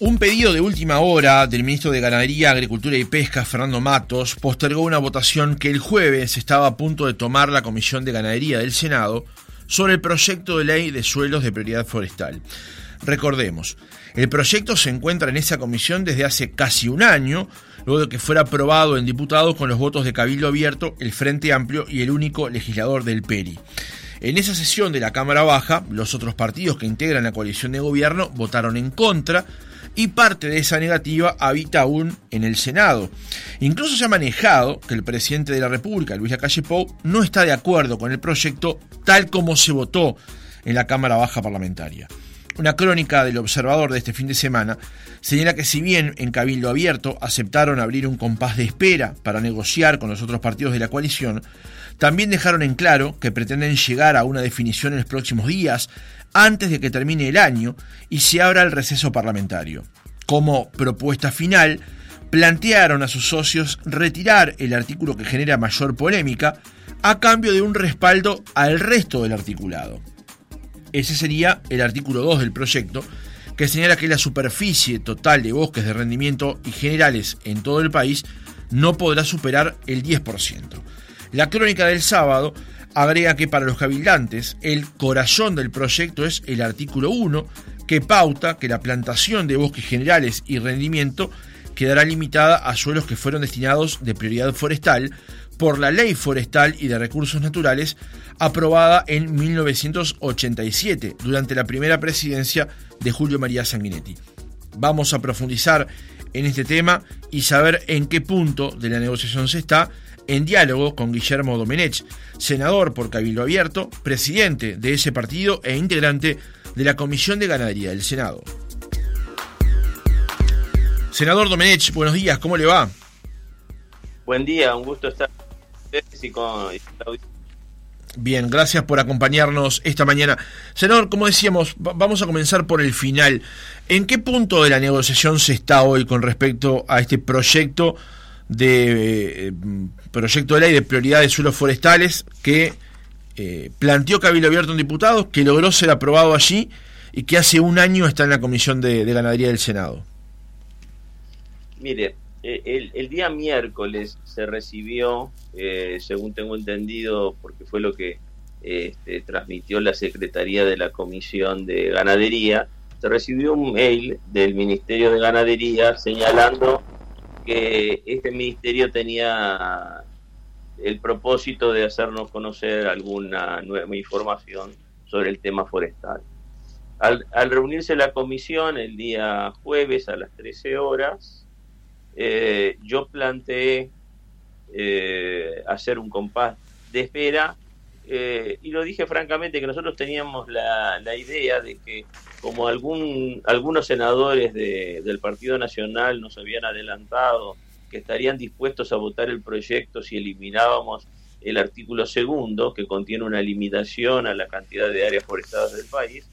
Un pedido de última hora del ministro de Ganadería, Agricultura y Pesca, Fernando Matos, postergó una votación que el jueves estaba a punto de tomar la Comisión de Ganadería del Senado sobre el proyecto de ley de suelos de prioridad forestal. Recordemos, el proyecto se encuentra en esa comisión desde hace casi un año, luego de que fuera aprobado en diputados con los votos de Cabildo Abierto, el Frente Amplio y el único legislador del PERI. En esa sesión de la Cámara Baja, los otros partidos que integran la coalición de gobierno votaron en contra y parte de esa negativa habita aún en el Senado. Incluso se ha manejado que el presidente de la República, Luis Lacalle Pou, no está de acuerdo con el proyecto tal como se votó en la Cámara Baja Parlamentaria. Una crónica del observador de este fin de semana señala que si bien en Cabildo Abierto aceptaron abrir un compás de espera para negociar con los otros partidos de la coalición, también dejaron en claro que pretenden llegar a una definición en los próximos días, antes de que termine el año y se abra el receso parlamentario. Como propuesta final, plantearon a sus socios retirar el artículo que genera mayor polémica a cambio de un respaldo al resto del articulado. Ese sería el artículo 2 del proyecto, que señala que la superficie total de bosques de rendimiento y generales en todo el país no podrá superar el 10%. La crónica del sábado agrega que para los cabildantes el corazón del proyecto es el artículo 1, que pauta que la plantación de bosques generales y rendimiento quedará limitada a suelos que fueron destinados de prioridad forestal por la Ley Forestal y de Recursos Naturales aprobada en 1987 durante la primera presidencia de Julio María Sanguinetti. Vamos a profundizar en este tema y saber en qué punto de la negociación se está en diálogo con Guillermo Domenech, senador por Cabildo Abierto, presidente de ese partido e integrante de la Comisión de Ganadería del Senado. Senador Domenech, buenos días, ¿cómo le va? Buen día, un gusto estar con Bien, gracias por acompañarnos esta mañana. Senador, como decíamos, vamos a comenzar por el final. ¿En qué punto de la negociación se está hoy con respecto a este proyecto de eh, proyecto de ley de prioridad de suelos forestales que eh, planteó Cabildo Abierto en diputados, que logró ser aprobado allí y que hace un año está en la Comisión de, Ganadería del Senado? Mire, eh, el, día miércoles se recibió, eh, según tengo entendido, porque fue lo que este, transmitió la Secretaría de la Comisión de Ganadería, se recibió un mail del Ministerio de Ganadería señalando que este ministerio tenía el propósito de hacernos conocer alguna nueva información sobre el tema forestal. Al, reunirse la comisión el día jueves a las 13 horas, eh, yo planteé eh, hacer un compás de espera eh, y lo dije francamente que nosotros teníamos la, idea de que como algún, algunos senadores del Partido Nacional nos habían adelantado que estarían dispuestos a votar el proyecto si eliminábamos el artículo segundo que contiene una limitación a la cantidad de áreas forestadas del país,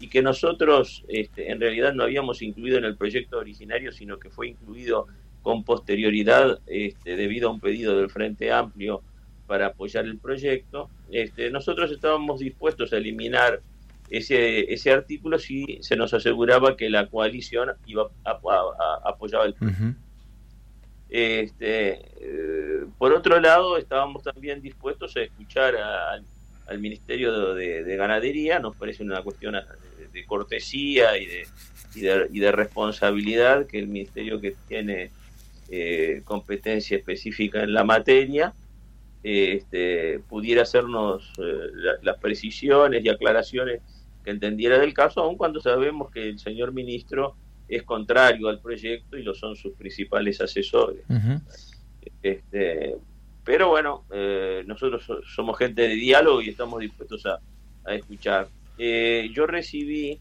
y que nosotros este, en realidad no habíamos incluido en el proyecto originario, sino que fue incluido con posterioridad este, debido a un pedido del Frente Amplio para apoyar el proyecto. Este, nosotros estábamos dispuestos a eliminar ese, ese artículo si se nos aseguraba que la coalición iba a, apoyar el proyecto. Este, eh, por otro lado, estábamos también dispuestos a escuchar al Ministerio de, Ganadería, nos parece una cuestión de cortesía y de, y de, responsabilidad que el ministerio que tiene eh, competencia específica en la materia este, pudiera hacernos eh, las precisiones y aclaraciones que entendiera del caso, aun cuando sabemos que el señor ministro es contrario al proyecto y lo son sus principales asesores. este, pero bueno, eh, nosotros somos gente de diálogo y estamos dispuestos a, a escuchar eh, yo recibí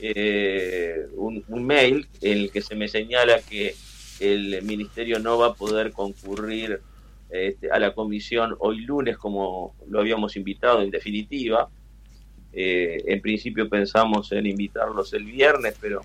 eh, un, mail en el que se me señala que el ministerio no va a poder concurrir este, a la comisión hoy lunes como lo habíamos invitado en definitiva. Eh, en principio pensamos en invitarlos el viernes, pero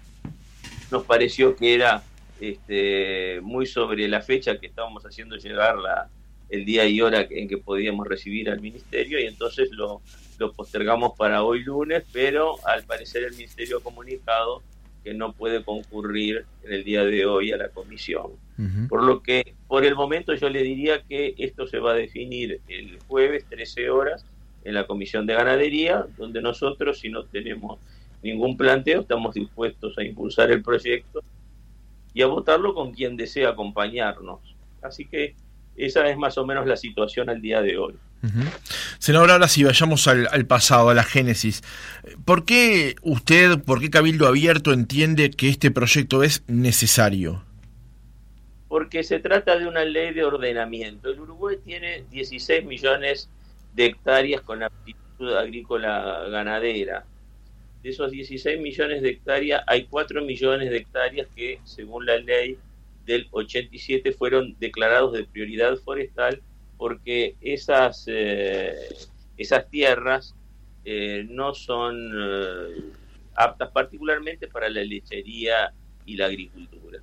nos pareció que era este, muy sobre la fecha que estábamos haciendo llegar la, el día y hora en que podíamos recibir al ministerio y entonces lo, lo postergamos para hoy lunes, pero al parecer el Ministerio ha comunicado que no puede concurrir en el día de hoy a la comisión. Por lo que, por el momento, yo le diría que esto se va a definir el jueves, 13 horas, en la comisión de ganadería, donde nosotros, si no tenemos ningún planteo, estamos dispuestos a impulsar el proyecto y a votarlo con quien desea acompañarnos. Así que esa es más o menos la situación al día de hoy. Senador, ahora si vayamos al, pasado, a la génesis, ¿por qué usted, por qué Cabildo Abierto entiende que este proyecto es necesario? Porque se trata de una ley de ordenamiento. El Uruguay tiene 16 millones de hectáreas con aptitud agrícola ganadera. De esos 16 millones de hectáreas, hay 4 millones de hectáreas que, según la ley del 87, fueron declarados de prioridad forestal porque esas, eh, esas tierras eh, no son eh, aptas particularmente para la lechería y la agricultura.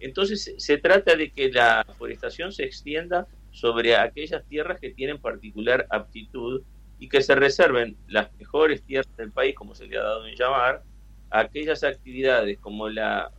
Entonces se trata de que la forestación se extienda sobre aquellas tierras que tienen particular aptitud y que se reserven las mejores tierras del país, como se le ha dado en llamar, a aquellas actividades como la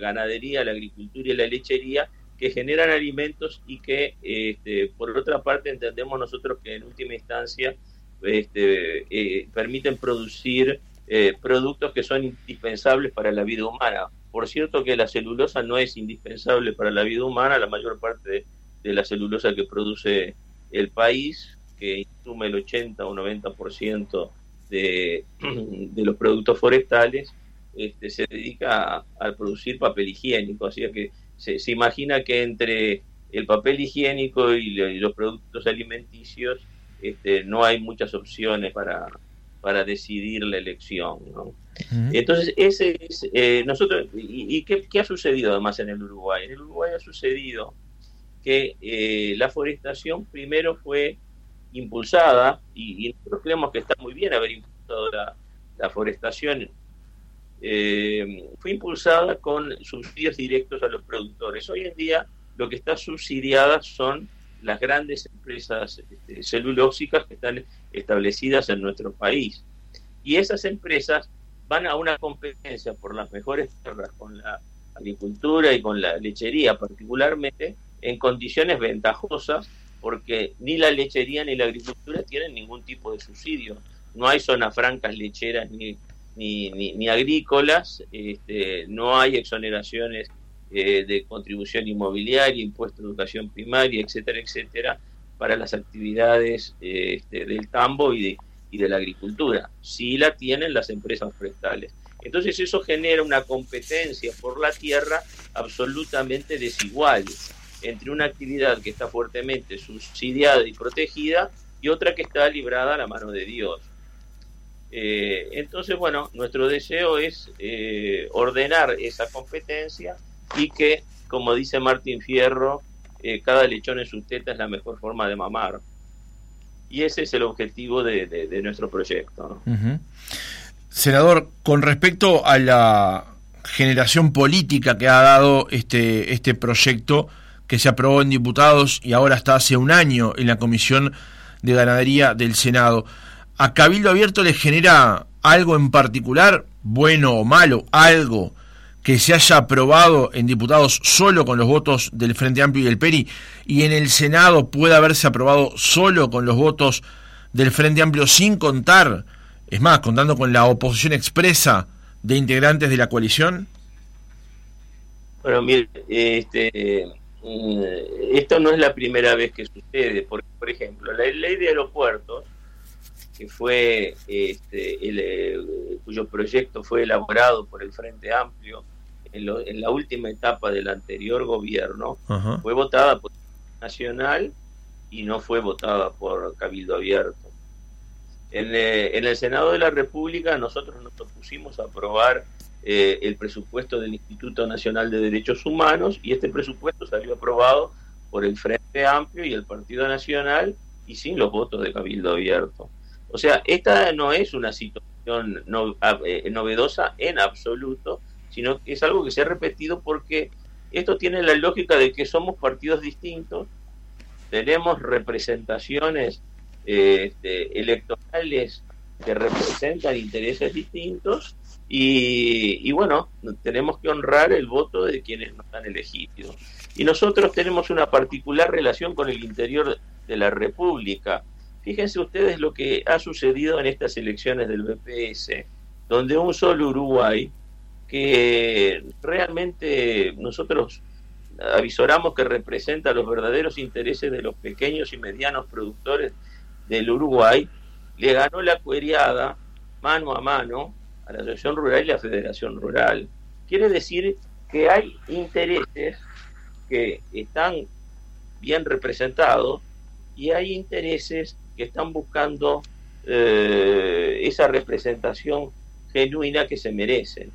ganadería, la agricultura y la lechería que generan alimentos y que, este, por otra parte, entendemos nosotros que en última instancia este, eh, permiten producir eh, productos que son indispensables para la vida humana. Por cierto que la celulosa no es indispensable para la vida humana, la mayor parte de, la celulosa que produce el país, que insume el 80 o 90% de, de los productos forestales, este, se dedica a, producir papel higiénico, así que se, imagina que entre el papel higiénico y, los productos alimenticios este, no hay muchas opciones para, para decidir la elección. Entonces, ese es, eh, nosotros, ¿y, qué, ha sucedido además en el Uruguay? En el Uruguay ha sucedido que eh, la forestación primero fue impulsada, y, nosotros creemos que está muy bien haber impulsado la, la forestación eh, fue impulsada con subsidios directos a los productores. Hoy en día lo que está subsidiada son las grandes empresas este, celulóxicas que están establecidas en nuestro país. Y esas empresas van a una competencia por las mejores tierras con la agricultura y con la lechería particularmente en condiciones ventajosas porque ni la lechería ni la agricultura tienen ningún tipo de subsidio. No hay zonas francas lecheras ni ni, ni, agrícolas, este, no hay exoneraciones eh, de contribución inmobiliaria, impuesto de educación primaria, etcétera, etcétera, para las actividades este, del tambo y de, la agricultura. Sí la tienen las empresas forestales. Entonces eso genera una competencia por la tierra absolutamente desigual entre una actividad que está fuertemente subsidiada y protegida y otra que está librada a la mano de Dios. Eh, entonces, bueno, nuestro deseo es eh, ordenar esa competencia y que, como dice Martín Fierro, eh, cada lechón en su teta es la mejor forma de mamar. Y ese es el objetivo de, nuestro proyecto. Senador, con respecto a la generación política que ha dado este, este proyecto que se aprobó en diputados y ahora está hace un año en la Comisión de Ganadería del Senado, a Cabildo Abierto le genera algo en particular, bueno o malo, algo que se haya aprobado en diputados solo con los votos del Frente Amplio y del PERI y en el Senado pueda haberse aprobado solo con los votos del Frente Amplio sin contar, es más, contando con la oposición expresa de integrantes de la coalición? Bueno, mire, este, mm, esto no es la primera vez que sucede, porque, por ejemplo, la ley de aeropuertos que fue este, eh, cuyo proyecto fue elaborado por el Frente Amplio en, la última etapa del anterior gobierno, fue votada por Nacional y no fue votada por Cabildo Abierto. En, eh, el Senado de la República nosotros nos propusimos aprobar eh, el presupuesto del Instituto Nacional de Derechos Humanos y este presupuesto salió aprobado por el Frente Amplio y el Partido Nacional y sin los votos de Cabildo Abierto. O sea, esta no es una situación eh, novedosa en absoluto, sino que es algo que se ha repetido porque esto tiene la lógica de que somos partidos distintos, tenemos representaciones eh, este, electorales que representan intereses distintos Y, bueno, tenemos que honrar el voto de quienes nos han elegido. Y nosotros tenemos una particular relación con el interior de la República. Fíjense ustedes lo que ha sucedido en estas elecciones del BPS, donde un solo Uruguay, que realmente nosotros avisoramos que representa los verdaderos intereses de los pequeños y medianos productores del Uruguay, le ganó la cueriada mano a mano a la Asociación Rural y la Federación Rural. Quiere decir que hay intereses que están bien representados y hay intereses que están buscando eh, esa representación genuina que se merecen.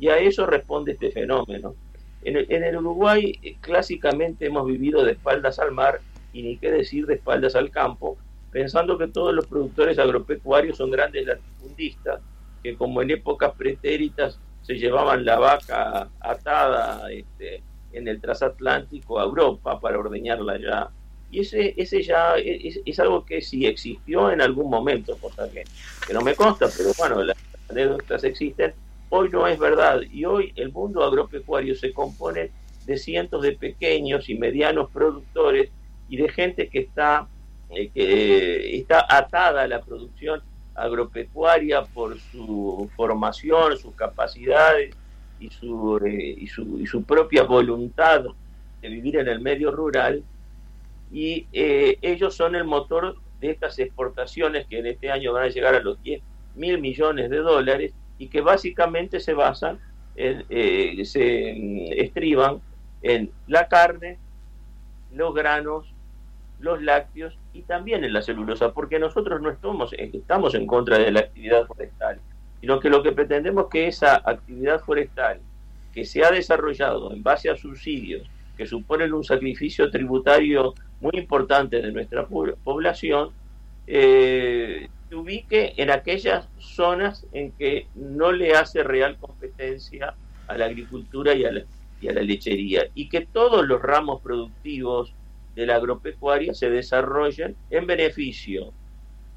Y a eso responde este fenómeno. En el, Uruguay eh, clásicamente hemos vivido de espaldas al mar y ni qué decir de espaldas al campo, pensando que todos los productores agropecuarios son grandes latifundistas que como en épocas pretéritas se llevaban la vaca atada este, en el transatlántico a Europa para ordeñarla ya. Y ese, ese ya es, algo que sí existió en algún momento, cosa que, no me consta, pero bueno, las anécdotas existen. Hoy no es verdad y hoy el mundo agropecuario se compone de cientos de pequeños y medianos productores y de gente que está, eh, que está atada a la producción agropecuaria por su formación, sus capacidades y su, eh, y su, y su propia voluntad de vivir en el medio rural y eh, ellos son el motor de estas exportaciones que en este año van a llegar a los 10 mil millones de dólares y que básicamente se basan, en, eh, se mm, estriban en la carne, los granos, los lácteos y también en la celulosa, porque nosotros no estamos, estamos en contra de la actividad forestal, sino que lo que pretendemos es que esa actividad forestal que se ha desarrollado en base a subsidios, que suponen un sacrificio tributario muy importante de nuestra población, eh, se ubique en aquellas zonas en que no le hace real competencia a la agricultura y a la, y a la lechería, y que todos los ramos productivos de la agropecuaria se desarrollen en beneficio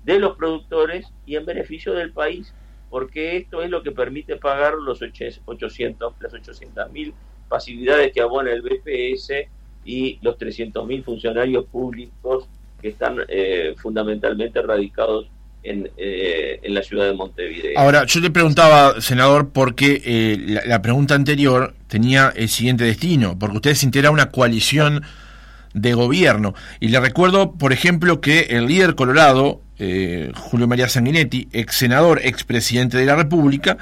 de los productores y en beneficio del país, porque esto es lo que permite pagar los 800, las 800 mil pasividades que abona el BPS y los 300 mil funcionarios públicos que están eh, fundamentalmente radicados en, eh, en, la ciudad de Montevideo. Ahora, yo te preguntaba, senador, porque eh, la, la, pregunta anterior tenía el siguiente destino, porque usted se integra una coalición de gobierno. Y le recuerdo, por ejemplo, que el líder colorado, eh, Julio María Sanguinetti, ex senador, ex presidente de la República,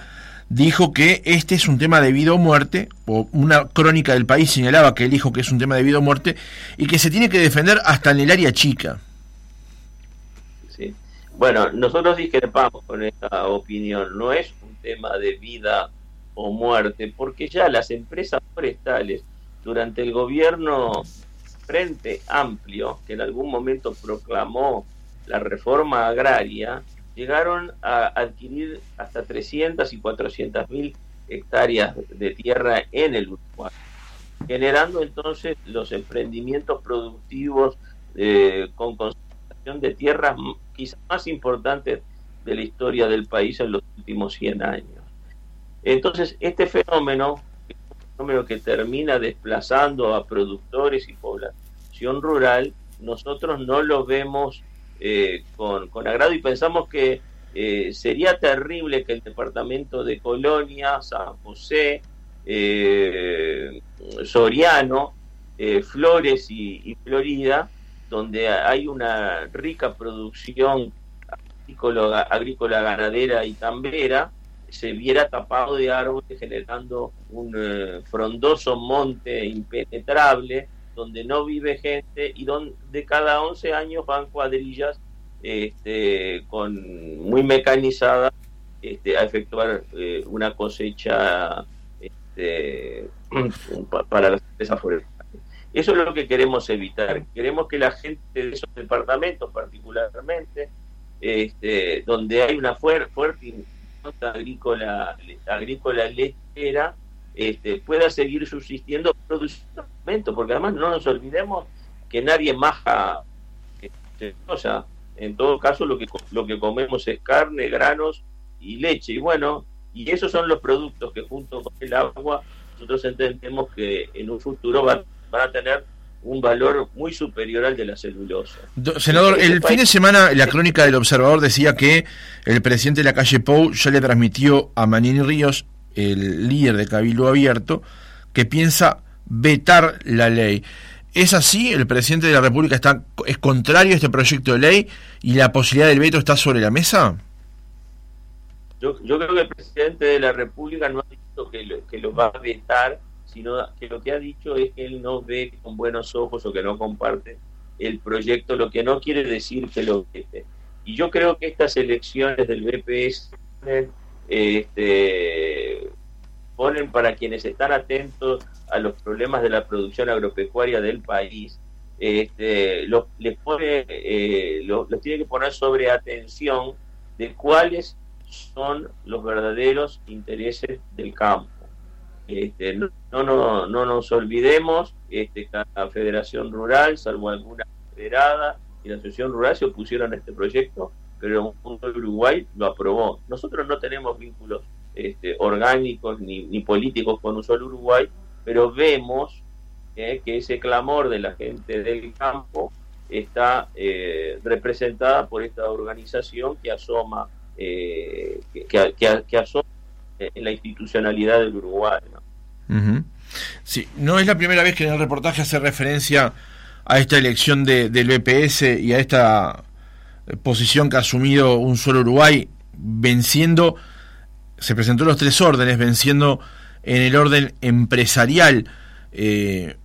dijo que este es un tema de vida o muerte, o una crónica del país señalaba que él dijo que es un tema de vida o muerte, y que se tiene que defender hasta en el área chica. Sí. Bueno, nosotros discrepamos con esta opinión, no es un tema de vida o muerte, porque ya las empresas forestales durante el gobierno Frente Amplio, que en algún momento proclamó la reforma agraria, llegaron a adquirir hasta 300 y 400 mil hectáreas de tierra en el Uruguay, generando entonces los emprendimientos productivos eh, con concentración de tierras quizás más importantes de la historia del país en los últimos 100 años. Entonces, este fenómeno fenómeno que termina desplazando a productores y población rural, nosotros no lo vemos eh, con, agrado y pensamos que eh, sería terrible que el departamento de Colonia, San José, eh, Soriano, Flores y, Florida, donde hay una rica producción agrícola, agrícola ganadera y tambera, se viera tapado de árboles generando un frondoso monte impenetrable donde no vive gente y donde cada 11 años van cuadrillas este, con muy mecanizadas este, a efectuar eh, una cosecha este, para las empresas forestales. Eso es lo que queremos evitar. Queremos que la gente de esos departamentos particularmente, este, donde hay una fuerte agrícola, agrícola lechera este, pueda seguir subsistiendo produciendo porque además no nos olvidemos que nadie maja sea En todo caso, lo que, lo que comemos es carne, granos y leche. Y bueno, Y esos son los productos que junto con el agua nosotros entendemos que en un futuro van, van a tener un valor muy superior al de la celulosa. Senador, el fin de semana la crónica del Observador decía que el presidente de la calle Pou ya le transmitió a Manini Ríos, el líder de Cabildo Abierto, que piensa vetar la ley. ¿Es así? ¿El presidente de la República está es contrario a este proyecto de ley y la posibilidad del veto está sobre la mesa? Yo, yo creo que el presidente de la República no ha dicho que lo, va a vetar, sino que lo que ha dicho es que él no ve con buenos ojos o que no comparte el proyecto, lo que no quiere decir que lo vete. Y yo creo que estas elecciones del BPS este, ponen para quienes están atentos a los problemas de la producción agropecuaria del país, este, los, les pone, eh, los, tiene que poner sobre atención de cuáles son los verdaderos intereses del campo. Este, no, no, no nos olvidemos, este, la Federación Rural, salvo alguna federada y la Asociación Rural se opusieron a este proyecto, pero el Uruguay lo aprobó. Nosotros no tenemos vínculos este, orgánicos ni, políticos con un solo Uruguay, pero vemos eh, que ese clamor de la gente del campo está eh, representada por esta organización que asoma, eh, que, asoma en la institucionalidad del Uruguay. ¿no? Sí, no es la primera vez que en el reportaje hace referencia a esta elección de, del BPS y a esta posición que ha asumido un solo Uruguay, venciendo se presentó los tres órdenes, venciendo en el orden empresarial. Eh,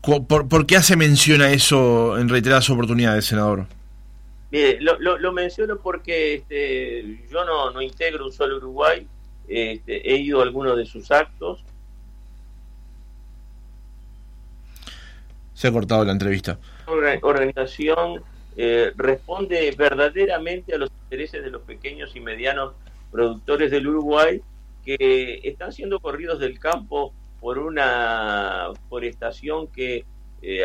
¿por, qué hace mención a eso en reiteradas oportunidades, senador? Mire, lo, menciono porque este, yo no, no integro un solo Uruguay, este, he ido a algunos de sus actos. Se ha cortado la entrevista. Organización eh, responde verdaderamente a los intereses de los pequeños y medianos productores del Uruguay que están siendo corridos del campo por una forestación que eh,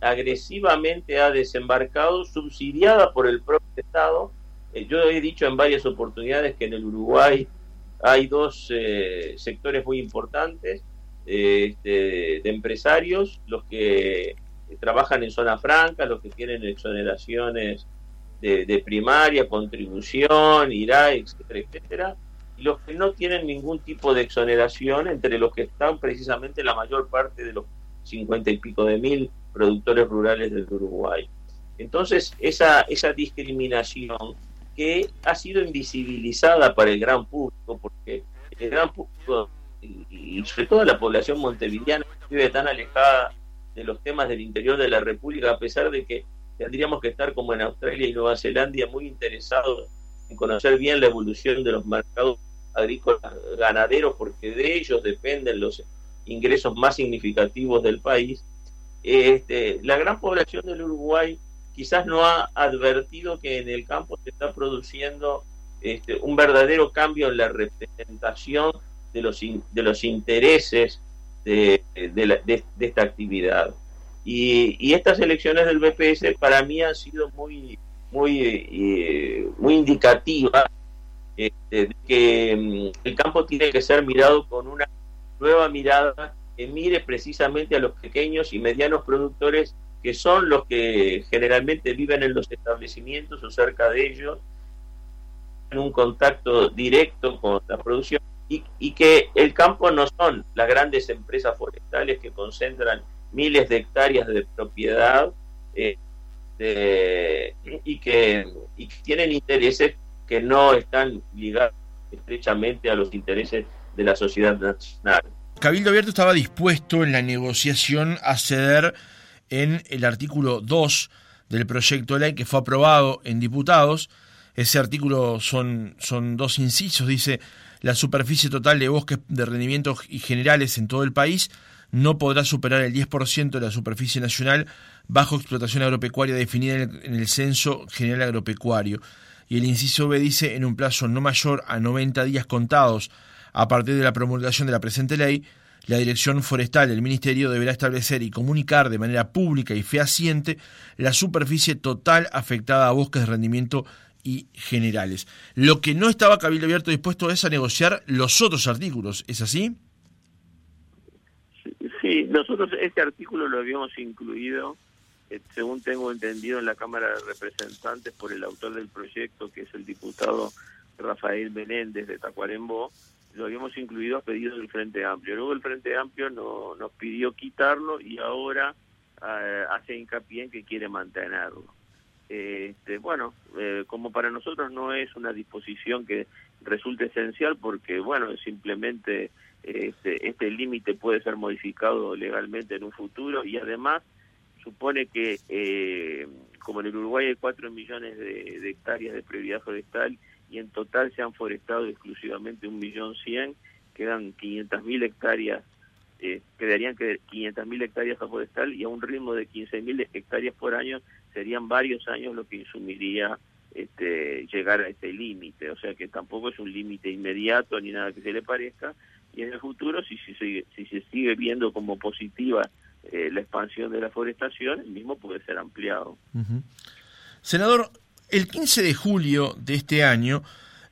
agresivamente ha desembarcado, subsidiada por el propio Estado. Eh, yo he dicho en varias oportunidades que en el Uruguay hay dos eh, sectores muy importantes este, de empresarios, los que trabajan en zona franca, los que tienen exoneraciones de, primaria, contribución, IRA, etcétera, etcétera, y los que no tienen ningún tipo de exoneración, entre los que están precisamente la mayor parte de los cincuenta y pico de mil productores rurales del Uruguay. Entonces, esa, esa discriminación que ha sido invisibilizada para el gran público, porque el gran público, y sobre todo la población montevideana, vive tan alejada de los temas del interior de la República, a pesar de que tendríamos que estar como en Australia y Nueva Zelanda muy interesados en conocer bien la evolución de los mercados agrícolas ganaderos porque de ellos dependen los ingresos más significativos del país. Este, la gran población del Uruguay quizás no ha advertido que en el campo se está produciendo este, un verdadero cambio en la representación de los, de los intereses de, de esta actividad. Y, estas elecciones del BPS para mí han sido muy, muy, eh, muy indicativas este, de que mm, el campo tiene que ser mirado con una nueva mirada que mire precisamente a los pequeños y medianos productores que son los que generalmente viven en los establecimientos o cerca de ellos, en un contacto directo con la producción y, y que el campo no son las grandes empresas forestales que concentran miles de hectáreas de propiedad eh, y, que, tienen intereses que no están ligados estrechamente a los intereses de la sociedad nacional. Cabildo Abierto estaba dispuesto en la negociación a ceder en el artículo 2 del proyecto de ley que fue aprobado en diputados. Ese artículo son, son dos incisos, dice la superficie total de bosques de rendimientos y generales en todo el país no podrá superar el 10% de la superficie nacional bajo explotación agropecuaria definida en el, Censo General Agropecuario. Y el inciso B dice, en un plazo no mayor a 90 días contados a partir de la promulgación de la presente ley, la Dirección Forestal del Ministerio deberá establecer y comunicar de manera pública y fehaciente la superficie total afectada a bosques de rendimiento y generales. Lo que no estaba Cabildo Abierto dispuesto es a negociar los otros artículos, ¿es así? Sí, nosotros este artículo lo habíamos incluido, eh, según tengo entendido, en la Cámara de Representantes por el autor del proyecto, que es el diputado Rafael Menéndez de Tacuarembó, lo habíamos incluido a pedido del Frente Amplio. Luego el Frente Amplio no, nos pidió quitarlo y ahora eh, hace hincapié en que quiere mantenerlo. Este, bueno, eh, como para nosotros no es una disposición que resulte esencial porque, bueno, simplemente este, este límite puede ser modificado legalmente en un futuro y además supone que, eh, como en el Uruguay hay 4 millones de, hectáreas de prioridad forestal y en total se han forestado exclusivamente un millón cien, quedan 500 mil hectáreas eh, quedarían que 500.000 hectáreas a forestal y a un ritmo de 15.000 hectáreas por año serían varios años lo que insumiría este, llegar a ese límite. O sea que tampoco es un límite inmediato ni nada que se le parezca. Y en el futuro, si, si, si se sigue viendo como positiva eh, la expansión de la forestación, el mismo puede ser ampliado. Senador, el 15 de julio de este año,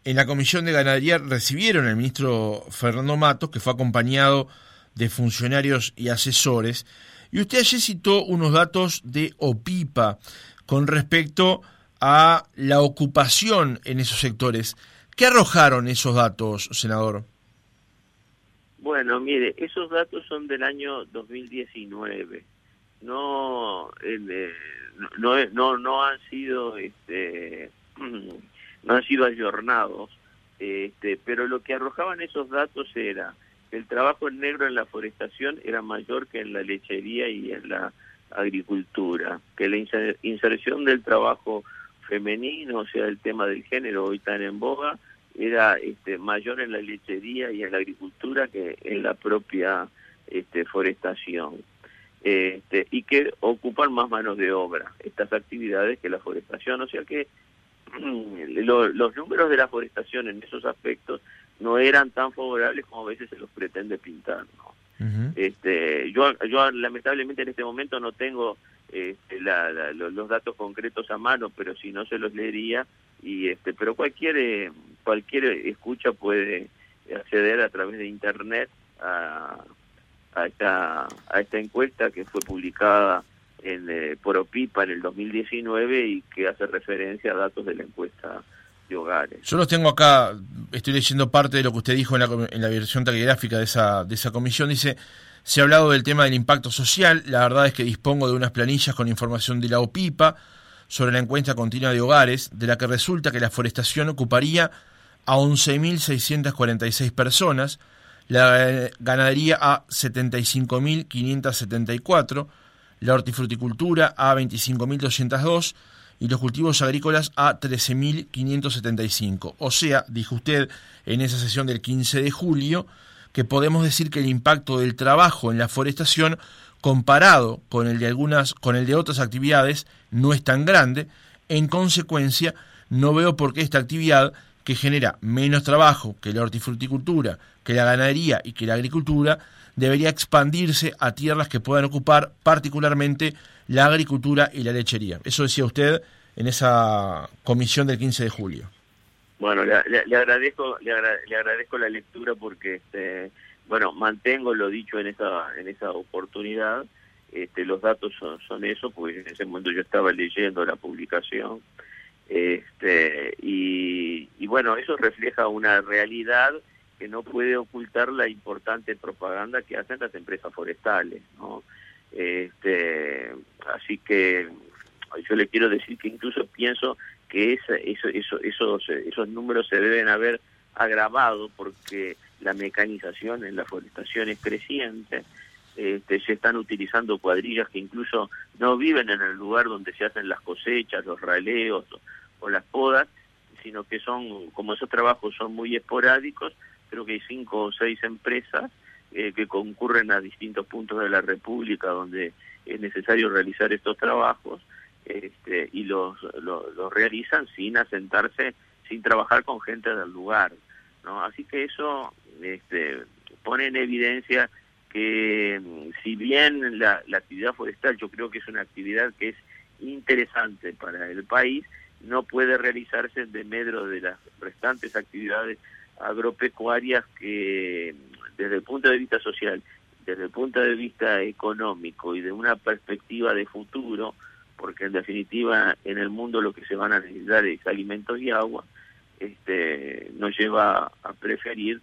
en la Comisión de Ganadería recibieron al ministro Fernando Matos, que fue acompañado de funcionarios y asesores. Y usted ayer citó unos datos de OPIPA con respecto a la ocupación en esos sectores. ¿Qué arrojaron esos datos, senador? Bueno, mire, esos datos son del año 2019. No, eh, no, no, no han sido, este, no han sido ayornados, este, pero lo que arrojaban esos datos era el trabajo en negro en la forestación era mayor que en la lechería y en la agricultura, que la inserción del trabajo femenino, o sea, el tema del género hoy tan en boga, era este, mayor en la lechería y en la agricultura que en la propia este, forestación. Este, y que ocupan más manos de obra estas actividades que la forestación. O sea que los números de la forestación en esos aspectos no eran tan favorables como a veces se los pretende pintar. ¿no? este, yo, yo lamentablemente en este momento no tengo este, los, datos concretos a mano, pero si no se los leería. Y este, pero cualquier eh, cualquier escucha puede acceder a través de internet a, a esta a esta encuesta que fue publicada en, eh, por OPIPA en el 2019 y que hace referencia a datos de la encuesta hogares. Yo los tengo acá, estoy leyendo parte de lo que usted dijo en la, en la versión taquigráfica de esa, de esa comisión. Dice, se ha hablado del tema del impacto social. La verdad es que dispongo de unas planillas con información de la OPIPA sobre la encuesta continua de hogares, de la que resulta que la forestación ocuparía a 11.646 personas, la ganadería a 75.574, la hortifruticultura a 25.202, y los cultivos agrícolas a 13.575. O sea, dijo usted en esa sesión del 15 de julio, que podemos decir que el impacto del trabajo en la forestación comparado con el de algunas con el de otras actividades no es tan grande. En consecuencia, no veo por qué esta actividad que genera menos trabajo que la hortifruticultura, que la ganadería y que la agricultura, debería expandirse a tierras que puedan ocupar particularmente la agricultura y la lechería. Eso decía usted en esa comisión del 15 de julio. Bueno, le, agradezco le, agradezco la lectura porque este, bueno, mantengo lo dicho en esa en esa oportunidad. Este, los datos son, son eso, porque en ese momento yo estaba leyendo la publicación. Este, y, y bueno, eso refleja una realidad que no puede ocultar la importante propaganda que hacen las empresas forestales, ¿no? Este, así que yo le quiero decir que incluso pienso que eso, eso, esos, esos números se deben haber agravado porque la mecanización en la forestación es creciente, este, se están utilizando cuadrillas que incluso no viven en el lugar donde se hacen las cosechas, los raleos o, las podas, sino que son, como esos trabajos son muy esporádicos, creo que hay cinco o seis empresas eh, que concurren a distintos puntos de la República donde es necesario realizar estos trabajos este, y los, los, realizan sin asentarse, sin trabajar con gente del lugar. ¿no? Así que eso este, pone en evidencia que si bien la actividad forestal yo creo que es una actividad que es interesante para el país, no puede realizarse en demedro de las restantes actividades agropecuarias que desde el punto de vista social, desde el punto de vista económico y de una perspectiva de futuro, porque en definitiva en el mundo lo que se van a necesitar es alimentos y agua, este, nos lleva a preferir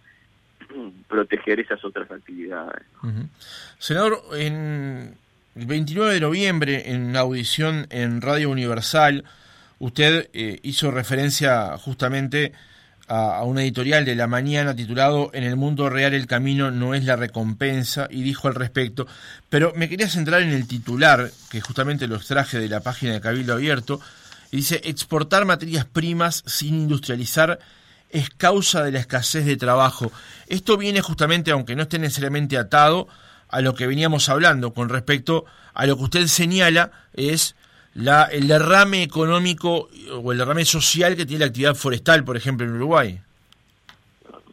proteger esas otras actividades. Senador, en el 29 de noviembre, en una audición en Radio Universal, usted eh, hizo referencia justamente a, un editorial de la mañana titulado En el mundo real el camino no es la recompensa y dijo al respecto, pero me quería centrar en el titular, que justamente lo extraje de la página de Cabildo Abierto, y dice, exportar materias primas sin industrializar es causa de la escasez de trabajo. Esto viene justamente, aunque no esté necesariamente atado, a lo que veníamos hablando con respecto a lo que usted señala es la, el derrame económico o el derrame social que tiene la actividad forestal, por ejemplo, en Uruguay.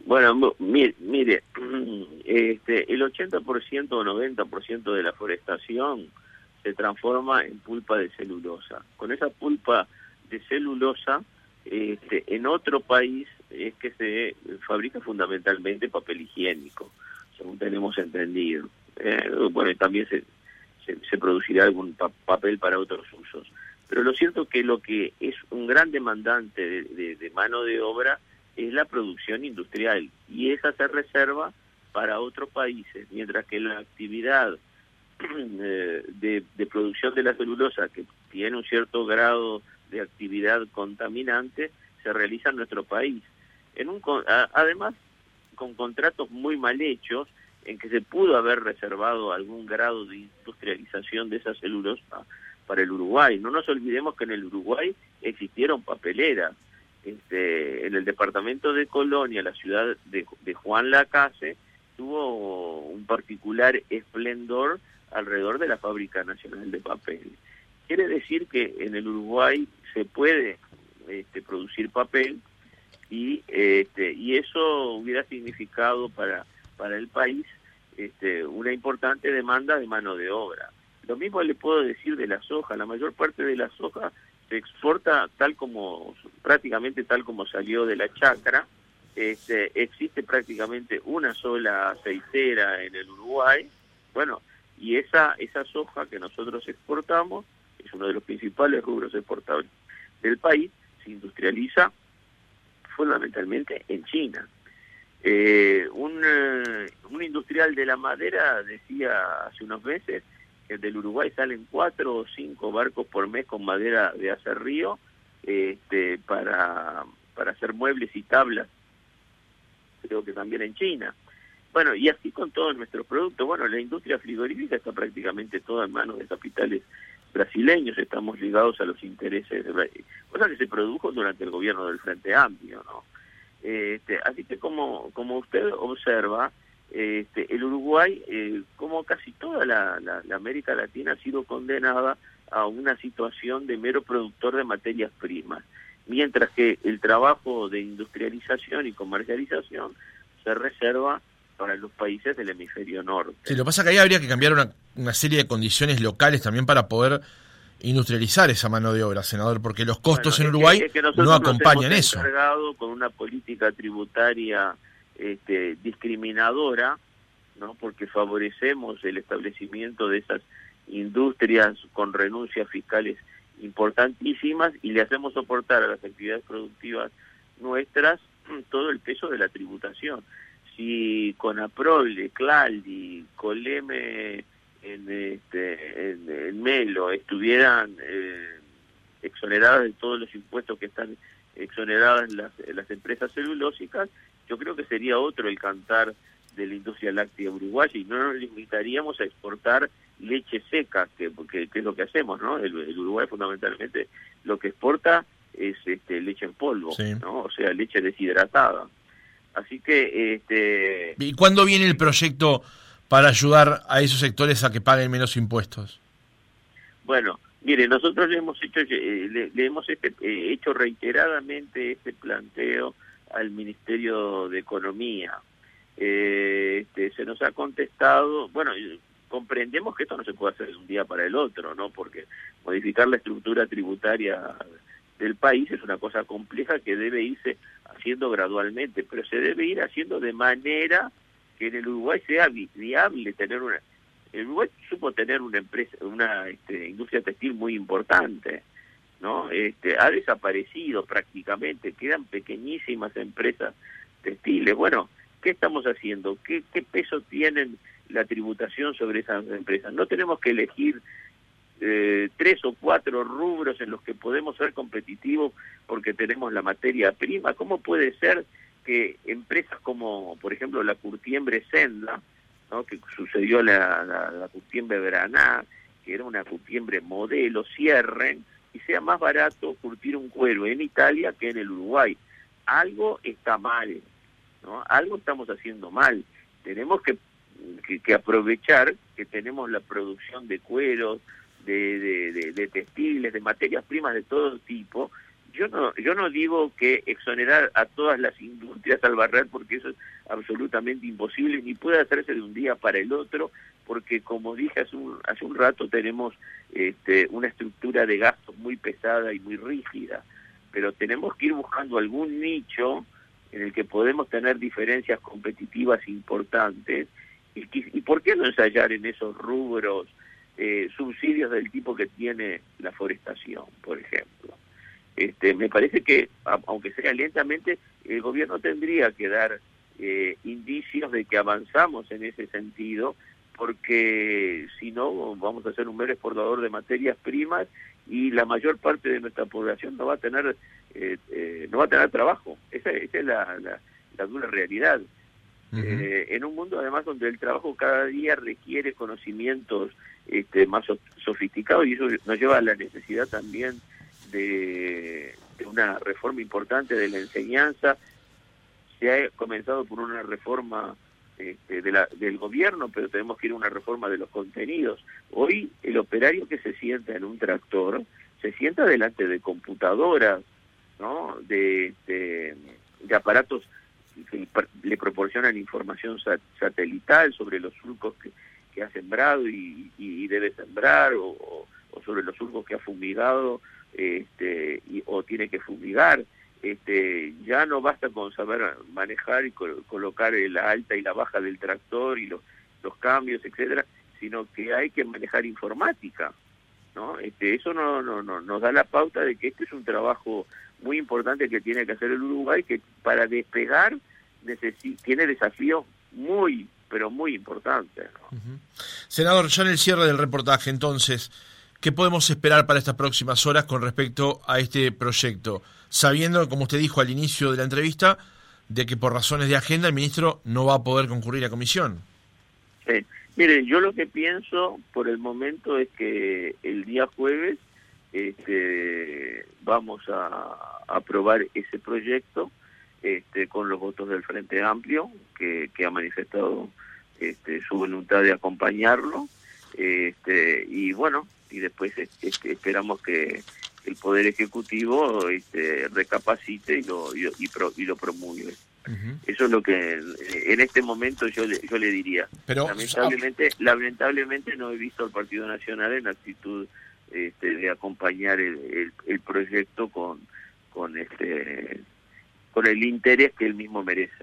Bueno, mire, mire este, el 80% o 90% de la forestación se transforma en pulpa de celulosa. Con esa pulpa de celulosa, este, en otro país es que se fabrica fundamentalmente papel higiénico, según tenemos entendido. Eh, bueno, también se, se, producirá algún papel para otros usos. Pero lo cierto que lo que es un gran demandante de, mano de obra es la producción industrial y esa se reserva para otros países, mientras que la actividad eh, de, de, producción de la celulosa, que tiene un cierto grado de actividad contaminante, se realiza en nuestro país. En un, además, con contratos muy mal hechos en que se pudo haber reservado algún grado de industrialización de esa celulosa para el Uruguay. No nos olvidemos que en el Uruguay existieron papeleras. Este, en el departamento de Colonia, la ciudad de, de Juan Lacase, tuvo un particular esplendor alrededor de la Fábrica Nacional de Papel. Quiere decir que en el Uruguay se puede este, producir papel y, este, y eso hubiera significado para, para el país este, una importante demanda de mano de obra. Lo mismo le puedo decir de la soja. La mayor parte de la soja se exporta tal como, prácticamente tal como salió de la chacra. Este, existe prácticamente una sola aceitera en el Uruguay. Bueno, y esa, esa soja que nosotros exportamos es uno de los principales rubros exportables del país, se industrializa fundamentalmente en China. Eh, un, eh, un industrial de la madera decía hace unos meses que del Uruguay salen cuatro o cinco barcos por mes con madera de acerrío este, para, para hacer muebles y tablas, creo que también en China. Bueno, y así con todos nuestros productos. Bueno, la industria frigorífica está prácticamente toda en manos de capitales brasileños, estamos ligados a los intereses, de, cosa que se produjo durante el gobierno del Frente Amplio, ¿no? Este, así que como, como usted observa, este, el Uruguay, eh, como casi toda la, América Latina, ha sido condenada a una situación de mero productor de materias primas, mientras que el trabajo de industrialización y comercialización se reserva para los países del hemisferio norte. Sí, lo que pasa es que ahí habría que cambiar una, una serie de condiciones locales también para poder industrializar esa mano de obra, senador, porque los costos en Uruguay no acompañan nos hemos eso. con una política tributaria este, discriminadora, no, porque favorecemos el establecimiento de esas industrias con renuncias fiscales importantísimas y le hacemos soportar a las actividades productivas nuestras todo el peso de la tributación. Si con Aprole, Claldi, Coleme este, en, Melo estuvieran eh, exoneradas de todos los impuestos que están exoneradas las, las empresas celulósicas, yo creo que sería otro el cantar de la industria láctea uruguaya y no nos limitaríamos a exportar leche seca, que, que, es lo que hacemos, ¿no? El, Uruguay fundamentalmente lo que exporta es este, leche en polvo, ¿no? O sea, leche deshidratada. Así que... Este... ¿Y cuándo viene el proyecto para ayudar a esos sectores a que paguen menos impuestos? Bueno, mire, nosotros le hemos hecho eh, le, hemos este, eh, hecho reiteradamente este planteo al Ministerio de Economía. Eh, este, se nos ha contestado, bueno, comprendemos que esto no se puede hacer de un día para el otro, ¿no? Porque modificar la estructura tributaria del país es una cosa compleja que debe irse haciendo gradualmente, pero se debe ir haciendo de manera que en el Uruguay sea viable tener una el Uruguay supo tener una empresa una este, industria textil muy importante no este ha desaparecido prácticamente quedan pequeñísimas empresas textiles. Bueno qué estamos haciendo qué, peso tienen la tributación sobre esas empresas no tenemos que elegir eh, tres o cuatro rubros en los que podemos ser competitivos porque tenemos la materia prima. ¿Cómo puede ser que empresas como, por ejemplo, la Curtiembre Senda, ¿no? que sucedió la, la, la Curtiembre Braná, que era una Curtiembre modelo, cierren y sea más barato curtir un cuero en Italia que en el Uruguay? Algo está mal, ¿no? Algo estamos haciendo mal. Tenemos que, que, aprovechar que tenemos la producción de cueros, de, de, textiles, de materias primas de todo tipo, yo no, yo no digo que exonerar a todas las industrias al barrer porque eso es absolutamente imposible ni puede hacerse de un día para el otro porque como dije hace un, hace un rato tenemos este, una estructura de gastos muy pesada y muy rígida, pero tenemos que ir buscando algún nicho en el que podemos tener diferencias competitivas importantes y, y por qué no ensayar en esos rubros eh, subsidios del tipo que tiene la forestación, por ejemplo. Este, me parece que, aunque sea lentamente, el gobierno tendría que dar eh, indicios de que avanzamos en ese sentido, porque si no, vamos a ser un mero exportador de materias primas y la mayor parte de nuestra población no va a tener eh, no va a tener trabajo. Esa, es la, la, dura realidad. en un mundo además donde el trabajo cada día requiere conocimientos este, más sofisticado y eso nos lleva a la necesidad también de, una reforma importante de la enseñanza. Se ha comenzado por una reforma este, de la, del gobierno, pero tenemos que ir a una reforma de los contenidos. Hoy el operario que se sienta en un tractor se sienta delante de computadoras, ¿no? de, de, aparatos que le proporcionan información satelital sobre los surcos que ha sembrado y, debe sembrar o, sobre los surcos que ha fumigado este, y, o tiene que fumigar. Este, ya no basta con saber manejar y colocar la alta y la baja del tractor y los, los cambios, etcétera, sino que hay que manejar informática. ¿no? Este, eso no, no, no, nos da la pauta de que este es un trabajo muy importante que tiene que hacer el Uruguay, que para despegar tiene desafíos muy pero muy importante. Senador, ya en el cierre del reportaje, entonces, ¿qué podemos esperar para estas próximas horas con respecto a este proyecto? Sabiendo, como usted dijo al inicio de la entrevista, de que por razones de agenda el ministro no va a poder concurrir a comisión. Sí. Mire, yo lo que pienso por el momento es que el día jueves este, vamos a aprobar ese proyecto este, con los votos del Frente Amplio, que, ha manifestado este, su voluntad de acompañarlo. Este, y bueno, y después este, esperamos que el Poder Ejecutivo este, recapacite y lo, y, y, lo promulgue. Eso es lo que en este momento yo le, yo le diría. Pero, lamentablemente, lamentablemente no he visto al Partido Nacional en actitud este, de acompañar el, el proyecto con, con este con el interés que él mismo merece.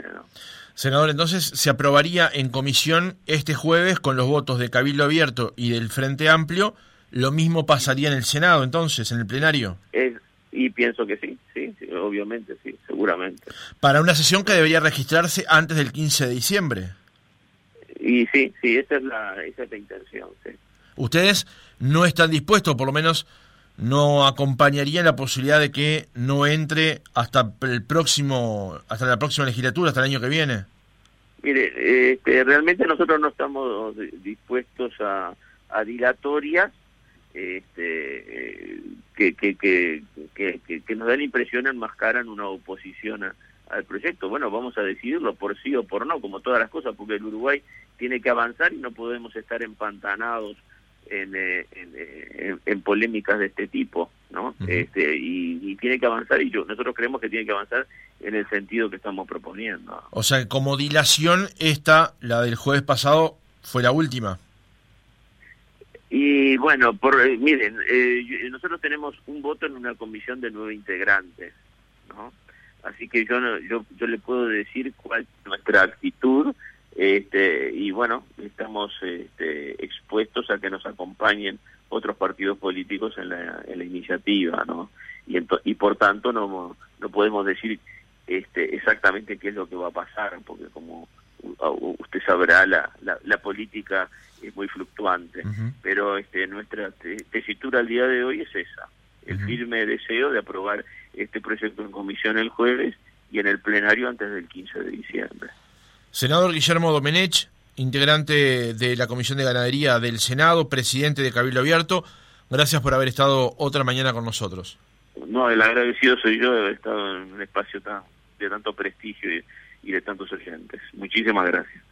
Senador, entonces se aprobaría en comisión este jueves con los votos de Cabildo Abierto y del Frente Amplio. ¿Lo mismo pasaría en el Senado entonces, en el plenario? y pienso que sí, sí, obviamente, sí, seguramente. Para una sesión que debería registrarse antes del 15 de diciembre. Y sí, sí, esa es la, esa es la intención. Sí. ¿Ustedes no están dispuestos, por lo menos no acompañaría la posibilidad de que no entre hasta el próximo hasta la próxima legislatura hasta el año que viene mire este, realmente nosotros no estamos dispuestos a, a dilatorias este, que, que, que, que, que nos dan impresión enmascaran una oposición al proyecto. Bueno, vamos a decidirlo por sí o por no, como todas las cosas, porque el Uruguay tiene que avanzar y no podemos estar empantanados eh, eh, en, polémicas de este tipo, ¿no? este, y, tiene que avanzar y yo nosotros creemos que tiene que avanzar en el sentido que estamos proponiendo. O sea, como dilación esta, la del jueves pasado, fue la última. Y bueno, por, eh, miren, eh, nosotros tenemos un voto en una comisión de nueve integrantes, ¿no? Así que yo, yo, yo le puedo decir cuál es nuestra actitud este, y bueno, estamos este, expuestos a que nos acompañen otros partidos políticos en la, en la iniciativa, ¿no? Y, y por tanto no, no podemos decir este, exactamente qué es lo que va a pasar, porque como usted sabrá, la, la, política es muy fluctuante, pero este, nuestra tesitura al día de hoy es esa, el firme deseo de aprobar este proyecto en comisión el jueves y en el plenario antes del 15 de diciembre. Senador Guillermo Domenech, integrante de la Comisión de Ganadería del Senado, presidente de Cabildo Abierto, gracias por haber estado otra mañana con nosotros. No, el agradecido soy yo de haber estado en un espacio tan, de tanto prestigio y, y de tantos oyentes. Muchísimas gracias.